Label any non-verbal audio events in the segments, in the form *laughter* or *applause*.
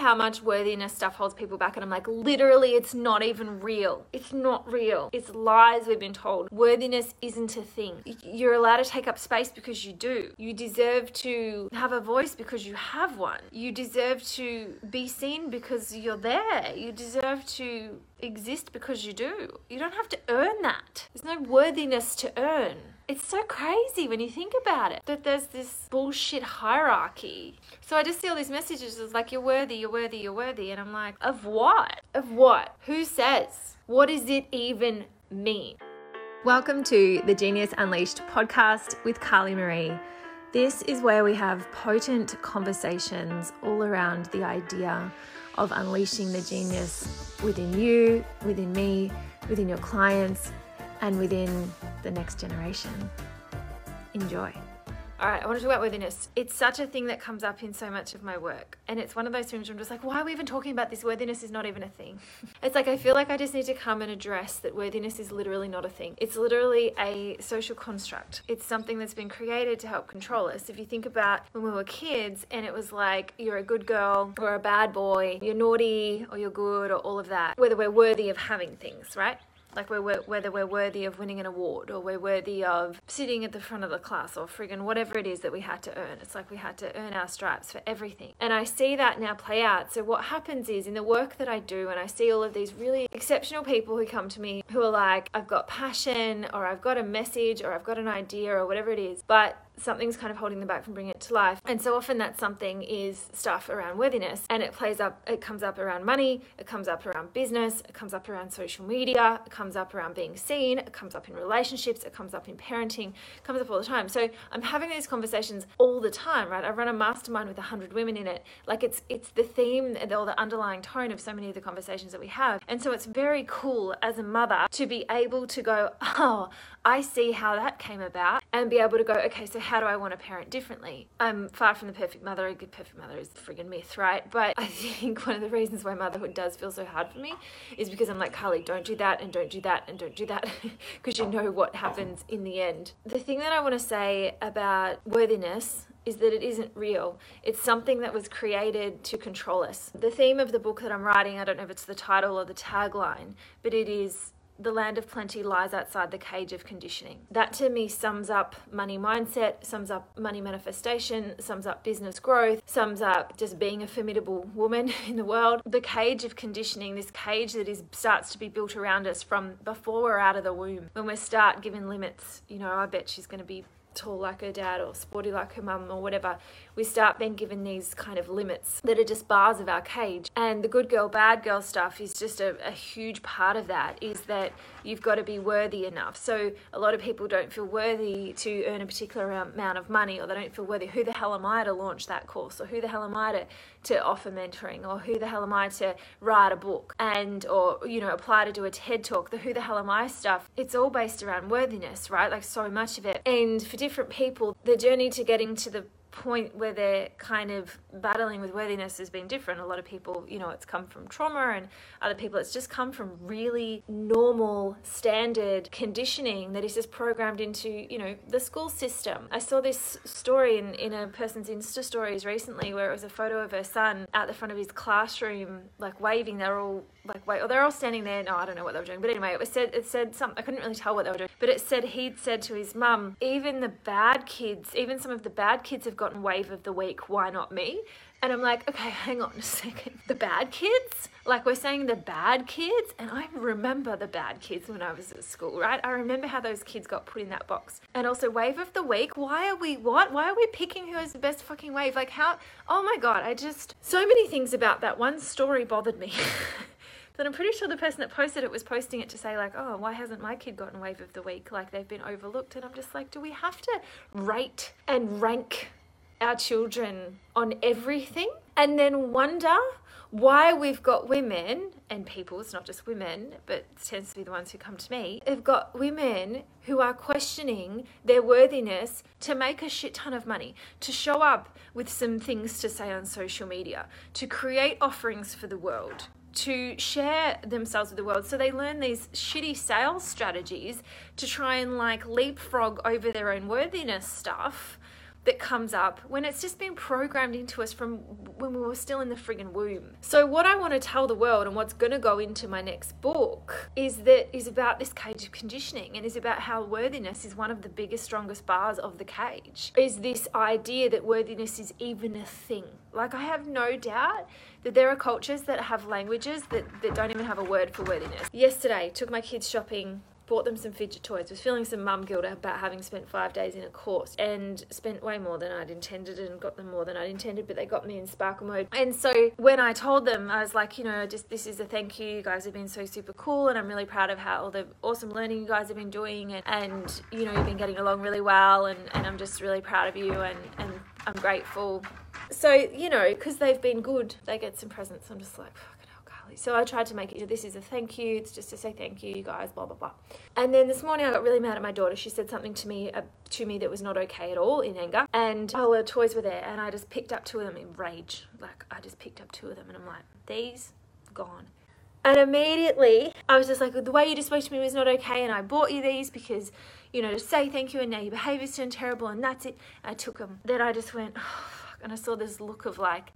how much worthiness stuff holds people back. And I'm like, literally, it's not even real. It's not real. It's lies we've been told. Worthiness isn't a thing. You're allowed to take up space because you do. You deserve to have a voice because you have one. You deserve to be seen because you're there. You deserve to exist because you do. You don't have to earn that. There's no worthiness to earn. It's so crazy when you think about it that there's this bullshit hierarchy. So I just see all these messages as like, you're worthy, you're worthy, you're worthy. And I'm like, of what? Of what? Who says? What does it even mean? Welcome to the Genius Unleashed podcast with Carly Marie. This is where we have potent conversations all around the idea of unleashing the genius within you, within me, within your clients, and within the next generation. Enjoy. All right, I want to talk about worthiness. It's such a thing that comes up in so much of my work. And it's one of those things where I'm just like, why are we even talking about this? Worthiness is not even a thing. *laughs* It's like I feel like I just need to come and address that worthiness is literally not a thing. It's literally a social construct. It's something that's been created to help control us. If you think about when we were kids and it was like, you're a good girl or a bad boy, you're naughty or you're good or all of that, whether we're worthy of having things, right? Like we're, whether we're worthy of winning an award or we're worthy of sitting at the front of the class or friggin' whatever it is that we had to earn. It's like we had to earn our stripes for everything. And I see that now play out. So what happens is in the work that I do, and I see all of these really exceptional people who come to me who are like, I've got passion or I've got a message or I've got an idea or whatever it is, but something's kind of holding them back from bringing it to life. And so often that something is stuff around worthiness and it plays up, it comes up around money, it comes up around business, it comes up around social media, it comes up around being seen, it comes up in relationships, it comes up in parenting, it comes up all the time. So I'm having these conversations all the time, right? I run a mastermind with 100 women in it. Like it's it's the theme or the underlying tone of so many of the conversations that we have. And so it's very cool as a mother to be able to go, "Oh, I see how that came about," and be able to go, "Okay, so how do I want to parent differently? I'm far from the perfect mother. A good perfect mother is a friggin' myth, right? But I *laughs* think one of the reasons why motherhood does feel so hard for me is because I'm like, Carly, don't do that and don't do that and don't do that *laughs* because you know what happens in the end. The thing that I want to say about worthiness is that it isn't real. It's something that was created to control us. The theme of the book that I'm writing, I don't know if it's the title or the tagline, but it is the land of plenty lies outside the cage of conditioning. That to me sums up money mindset, sums up money manifestation, sums up business growth, sums up just being a formidable woman *laughs* in the world. The cage of conditioning, this cage that is starts to be built around us from before we're out of the womb. When we start giving limits, you know, I bet she's going to be tall like her dad or sporty like her mum or whatever, we start being given these kind of limits that are just bars of our cage. And the good girl, bad girl stuff is just a, a huge part of that is that you've got to be worthy enough. So a lot of people don't feel worthy to earn a particular amount of money or they don't feel worthy. Who the hell am I to launch that course? Or who the hell am I to, to offer mentoring? Or who the hell am I to write a book and or, you know, apply to do a TED talk? The who the hell am I stuff, it's all based around worthiness, right? Like so much of it. And for different people, the journey to getting to the point where they're kind of battling with worthiness has been different. A lot of people, you know, it's come from trauma, and other people, it's just come from really normal, standard conditioning that is just programmed into, you know, the school system. I saw this story in, in a person's Insta stories recently where it was a photo of her son out the front of his classroom, like waving. They're all like wait, or they're all standing there. No, I don't know what they were doing, but anyway, it was said it said something. I couldn't really tell what they were doing, but it said he'd said to his mum, even the bad kids, even some of the bad kids have gotten wave of the week. Why not me? And I'm like, okay, *laughs* hang on a second. The bad kids? Like we're saying the bad kids? And I remember the bad kids when I was at school, right? I remember how those kids got put in that box. And also wave of the week. Why are we what? Why are we picking who has the best fucking wave? Like how oh my god, I just so many things about that one story bothered me. *laughs* But I'm pretty sure the person that posted it was posting it to say, like, oh, why hasn't my kid gotten wave of the week? Like, they've been overlooked. And I'm just like, do we have to rate and rank our children on everything and then wonder why we've got women and people, it's not just women, but it tends to be the ones who come to me, have got women who are questioning their worthiness to make a shit ton of money, to show up with some things to say on social media, to create offerings for the world, to share themselves with the world. So they learn these shitty sales strategies to try and like leapfrog over their own worthiness stuff that comes up when it's just been programmed into us from when we were still in the friggin' womb. So what I want to tell the world and what's going to go into my next book is that is about this cage of conditioning and is about how worthiness is one of the biggest strongest bars of the cage. Is this idea that worthiness is even a thing. Like I have no doubt that there are cultures that have languages that, that don't even have a word for worthiness. Yesterday took my kids shopping bought them some fidget toys, was feeling some mum guilt about having spent five days in a course and spent way more than I'd intended and got them more than I'd intended, but they got me in sparkle mode. And so when I told them, I was like, you know, just this is a thank you. You guys have been so super cool, and I'm really proud of how all the awesome learning you guys have been doing, and, and you know, you've been getting along really well, and, and I'm just really proud of you, and, and I'm grateful. So, you know, because they've been good, they get some presents. I'm just like, so I tried to make it, this is a thank you. It's just to say thank you, you guys, blah, blah, blah. And then this morning I got really mad at my daughter. She said something to me, uh, to me that was not okay at all in anger. And all the toys were there and I just picked up two of them in rage. Like I just picked up two of them and I'm like, these gone. And immediately I was just like, the way you just spoke to me was not okay. And I bought you these because, you know, to say thank you and now your behavior's turned terrible and that's it. I took them. Then I just went, oh. And I saw this look of like,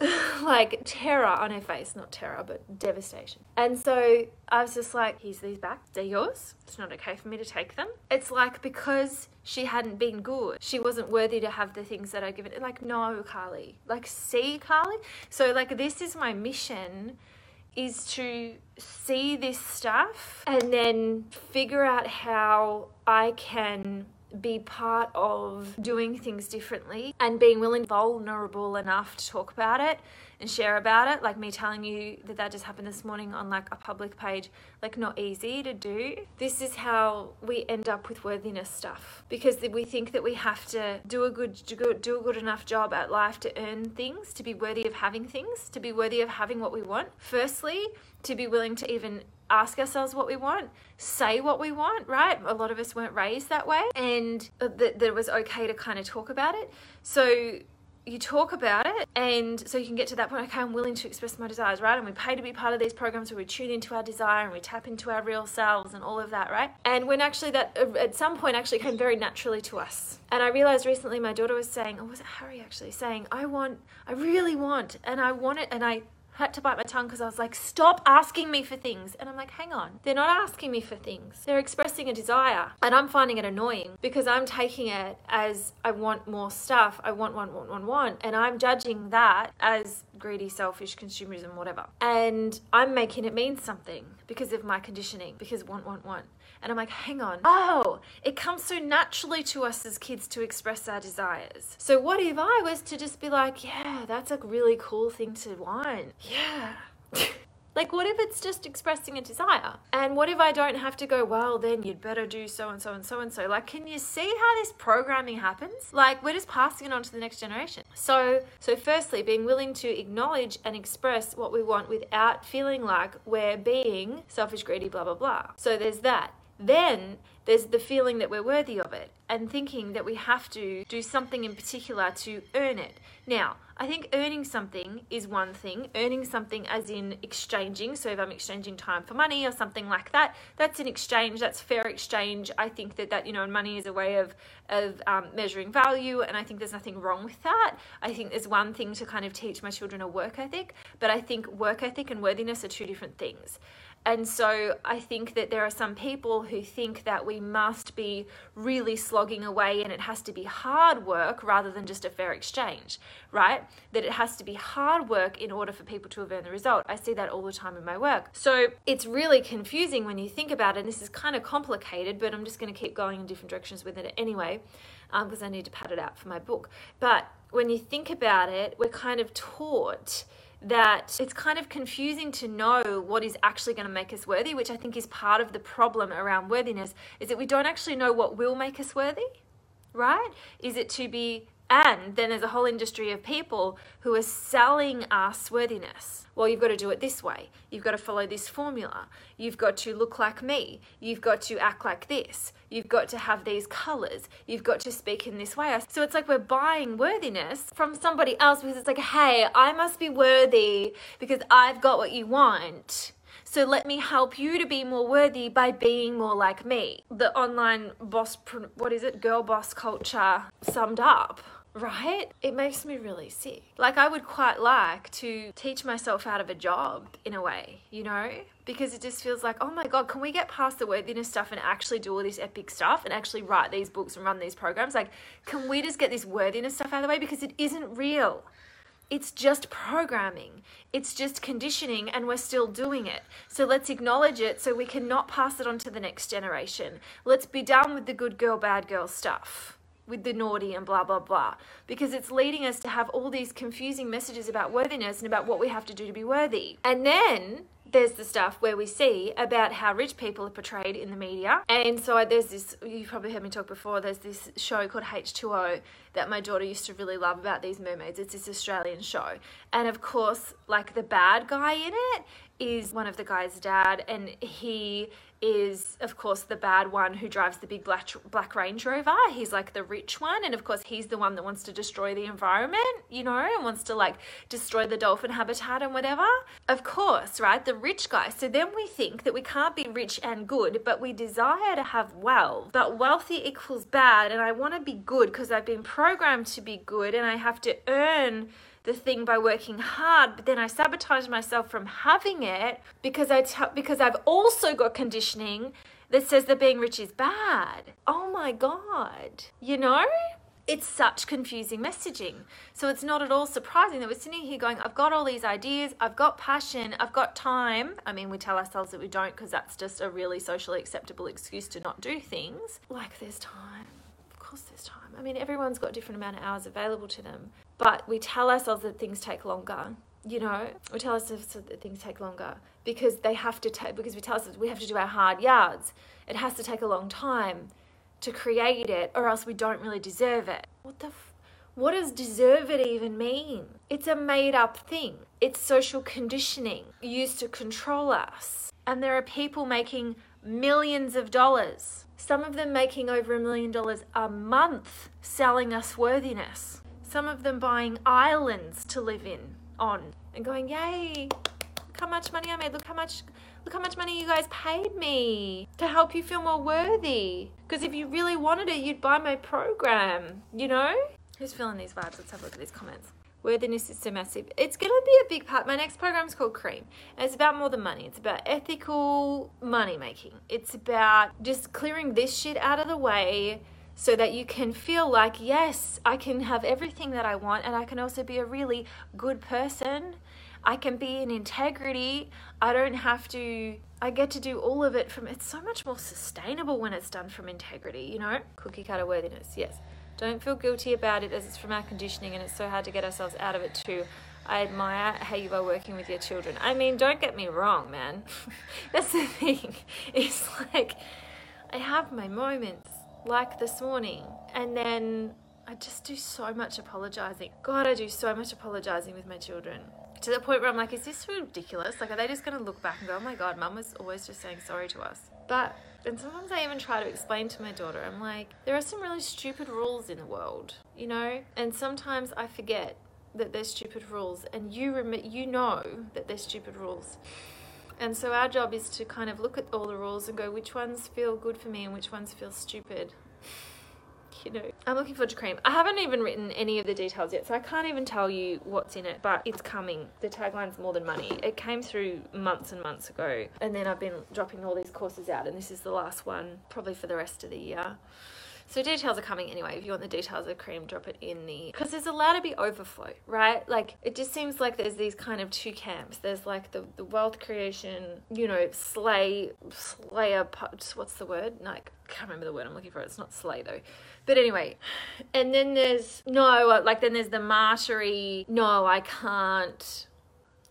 *gasps* like terror on her face, not terror, but devastation. And so I was just like, here's these back, they're yours. It's not okay for me to take them. It's like because she hadn't been good, she wasn't worthy to have the things that I given. Like, no, Carly. Like, see, Carly. So, like, this is my mission is to see this stuff and then figure out how I can be part of doing things differently and being willing, vulnerable enough to talk about it and share about it. Like me telling you that that just happened this morning on like a public page, like not easy to do. This is how we end up with worthiness stuff because we think that we have to do a good do a good enough job at life to earn things, to be worthy of having things, to be worthy of having what we want. Firstly, to be willing to even ask ourselves what we want, say what we want, right? A lot of us weren't raised that way, and that, it was okay to kind of talk about it. So you talk about it and so you can get to that point okay i'm willing to express my desires right and we pay to be part of these programs where we tune into our desire and we tap into our real selves and all of that right and when actually that uh, at some point actually came very naturally to us and i realized recently my daughter was saying or was it harry actually saying i want i really want and i want it and i had to bite my tongue because I was like, stop asking me for things. And I'm like, hang on, they're not asking me for things. They're expressing a desire. And I'm finding it annoying because I'm taking it as I want more stuff. I want, want, want, want, want. And I'm judging that as greedy, selfish, consumerism, whatever. And I'm making it mean something because of my conditioning, because want, want, want. And I'm like, hang on. Oh, it comes so naturally to us as kids to express our desires. So, what if I was to just be like, yeah, that's a really cool thing to want? Yeah. *laughs* Like, what if it's just expressing a desire? And what if I don't have to go, well, then you'd better do so and so and so and so? Like, can you see how this programming happens? Like, we're just passing it on to the next generation. So, so firstly, being willing to acknowledge and express what we want without feeling like we're being selfish, greedy, blah, blah, blah. So there's that. Then there's the feeling that we're worthy of it and thinking that we have to do something in particular to earn it. Now, I think earning something is one thing. Earning something as in exchanging. So if I'm exchanging time for money or something like that, that's an exchange. That's fair exchange. I think that that you know money is a way of of um, measuring value, and I think there's nothing wrong with that. I think there's one thing to kind of teach my children a work ethic, but I think work ethic and worthiness are two different things. And so I think that there are some people who think that we must be really slogging away and it has to be hard work rather than just a fair exchange, right? That it has to be hard work in order for people to have earned the result. I see that all the time in my work. So it's really confusing when you think about it. And this is kind of complicated, but I'm just going to keep going in different directions with it anyway, because um, I need to pad it out for my book. But when you think about it, we're kind of taught that it's kind of confusing to know what is actually going to make us worthy, which I think is part of the problem around worthiness, is that we don't actually know what will make us worthy, right? Is it to be and then there's a whole industry of people who are selling us worthiness. Well, you've got to do it this way. You've got to follow this formula. You've got to look like me. You've got to act like this. You've got to have these colors. You've got to speak in this way. So it's like we're buying worthiness from somebody else because it's like, hey, I must be worthy because I've got what you want So let me help you to be more worthy by being more like me. The online boss, what is it, girl boss culture summed up right? It makes me really sick. Like, I would quite like to teach myself out of a job in a way, you know? Because it just feels like, oh my God, can we get past the worthiness stuff and actually do all this epic stuff and actually write these books and run these programs? Like, can we just get this worthiness stuff out of the way? Because it isn't real. It's just programming. It's just conditioning, and we're still doing it. So let's acknowledge it so we can not pass it on to the next generation. Let's be done with the good girl, bad girl stuff with the naughty and blah, blah, blah. Because it's leading us to have all these confusing messages about worthiness and about what we have to do to be worthy. And then there's the stuff where we see about how rich people are portrayed in the media. And so there's this, you've probably heard me talk before, there's this show called H2O that my daughter used to really love about these mermaids. It's this Australian show. And of course, like the bad guy in it is one of the guy's dad, and he is, of course, the bad one who drives the big black, black Range Rover. He's like the rich one. And of course, he's the one that wants to destroy the environment, you know, and wants to like destroy the dolphin habitat and whatever. Of course, right? The rich guy. So then we think that we can't be rich and good, but we desire to have wealth. But wealthy equals bad. And I want to be good because I've been programmed to be good and I have to earn the thing by working hard, but then I sabotage myself from having it because I t- because I've also got conditioning that says that being rich is bad. Oh my god. You know? It's such confusing messaging. So it's not at all surprising that we're sitting here going, I've got all these ideas, I've got passion, I've got time. I mean, we tell ourselves that we don't because that's just a really socially acceptable excuse to not do things. Like, there's time. Of course, there's time. I mean, everyone's got different amount of hours available to them, but we tell ourselves that things take longer. You know, we tell ourselves that things take longer because they have to take because we tell ourselves we have to do our hard yards. It has to take a long time to create it, or else we don't really deserve it. What the? F- what does deserve it even mean? It's a made up thing. It's social conditioning used to control us. And there are people making millions of dollars some of them making over a million dollars a month selling us worthiness. Some of them buying islands to live in on and going, Yay, look how much money I made, look how much look how much money you guys paid me to help you feel more worthy. Because if you really wanted it, you'd buy my program, you know? Who's feeling these vibes? Let's have a look at these comments worthiness is so massive. It's going to be a big part. My next program is called Cream. And it's about more than money. It's about ethical money making. It's about just clearing this shit out of the way so that you can feel like, yes, I can have everything that I want and I can also be a really good person. I can be in integrity. I don't have to I get to do all of it from it's so much more sustainable when it's done from integrity, you know? Cookie cutter worthiness. Yes. Don't feel guilty about it as it's from our conditioning and it's so hard to get ourselves out of it too. I admire how you are working with your children. I mean, don't get me wrong, man. *laughs* That's the thing. *laughs* It's like I have my moments like this morning and then I just do so much apologizing. God, I do so much apologizing with my children to the point where I'm like, is this ridiculous? Like, are they just going to look back and go, oh my God, mum was always just saying sorry to us? But and sometimes I even try to explain to my daughter, I'm like, there are some really stupid rules in the world, you know? And sometimes I forget that there's stupid rules, and you rem- you know that there's stupid rules. And so our job is to kind of look at all the rules and go, which ones feel good for me and which ones feel stupid you know. I'm looking forward to cream. I haven't even written any of the details yet, so I can't even tell you what's in it, but it's coming. The tagline's more than money. It came through months and months ago, and then I've been dropping all these courses out, and this is the last one, probably for the rest of the year. So details are coming anyway. If you want the details of cream, drop it in the because there's allowed to be overflow, right? Like it just seems like there's these kind of two camps. There's like the, the wealth creation, you know, slay slayer. What's the word? Like I can't remember the word I'm looking for. It's not slay though. But anyway, and then there's no like then there's the martyry. No, I can't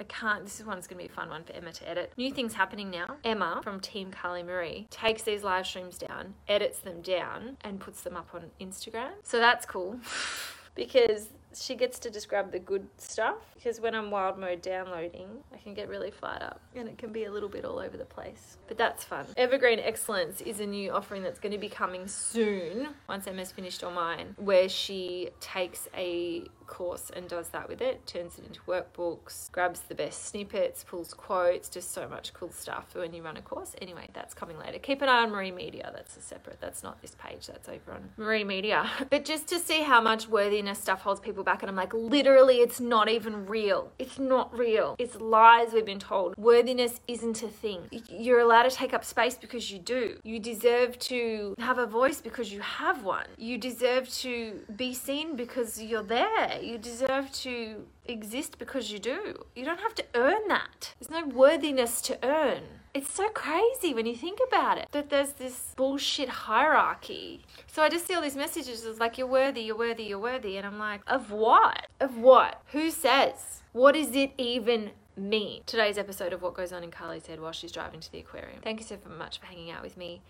I can't. This is one that's going to be a fun one for Emma to edit. New things happening now. Emma from Team Carly Marie takes these live streams down, edits them down, and puts them up on Instagram. So that's cool *laughs* because she gets to describe the good stuff because when I'm wild mode downloading, I can get really fired up and it can be a little bit all over the place. But that's fun. Evergreen Excellence is a new offering that's going to be coming soon once Emma's finished on mine, where she takes a course and does that with it, turns it into workbooks, grabs the best snippets, pulls quotes, just so much cool stuff when you run a course. Anyway, that's coming later. Keep an eye on Marie Media. That's a separate, that's not this page, that's over on Marie Media. *laughs* But just to see how much worthiness stuff holds people back, and I'm like, literally, it's not even real. It's not real. It's lies we've been told. Worthiness isn't a thing. You're allowed to take up space because you do. You deserve to have a voice because you have one. You deserve to be seen because you're there. You deserve to exist because you do. You don't have to earn that. There's no worthiness to earn. It's so crazy when you think about it that there's this bullshit hierarchy. So I just see all these messages it's like, you're worthy, you're worthy, you're worthy. And I'm like, of what? Of what? Who says? What does it even mean? Today's episode of What Goes On in Carly's Head while she's driving to the aquarium. Thank you so much for hanging out with me.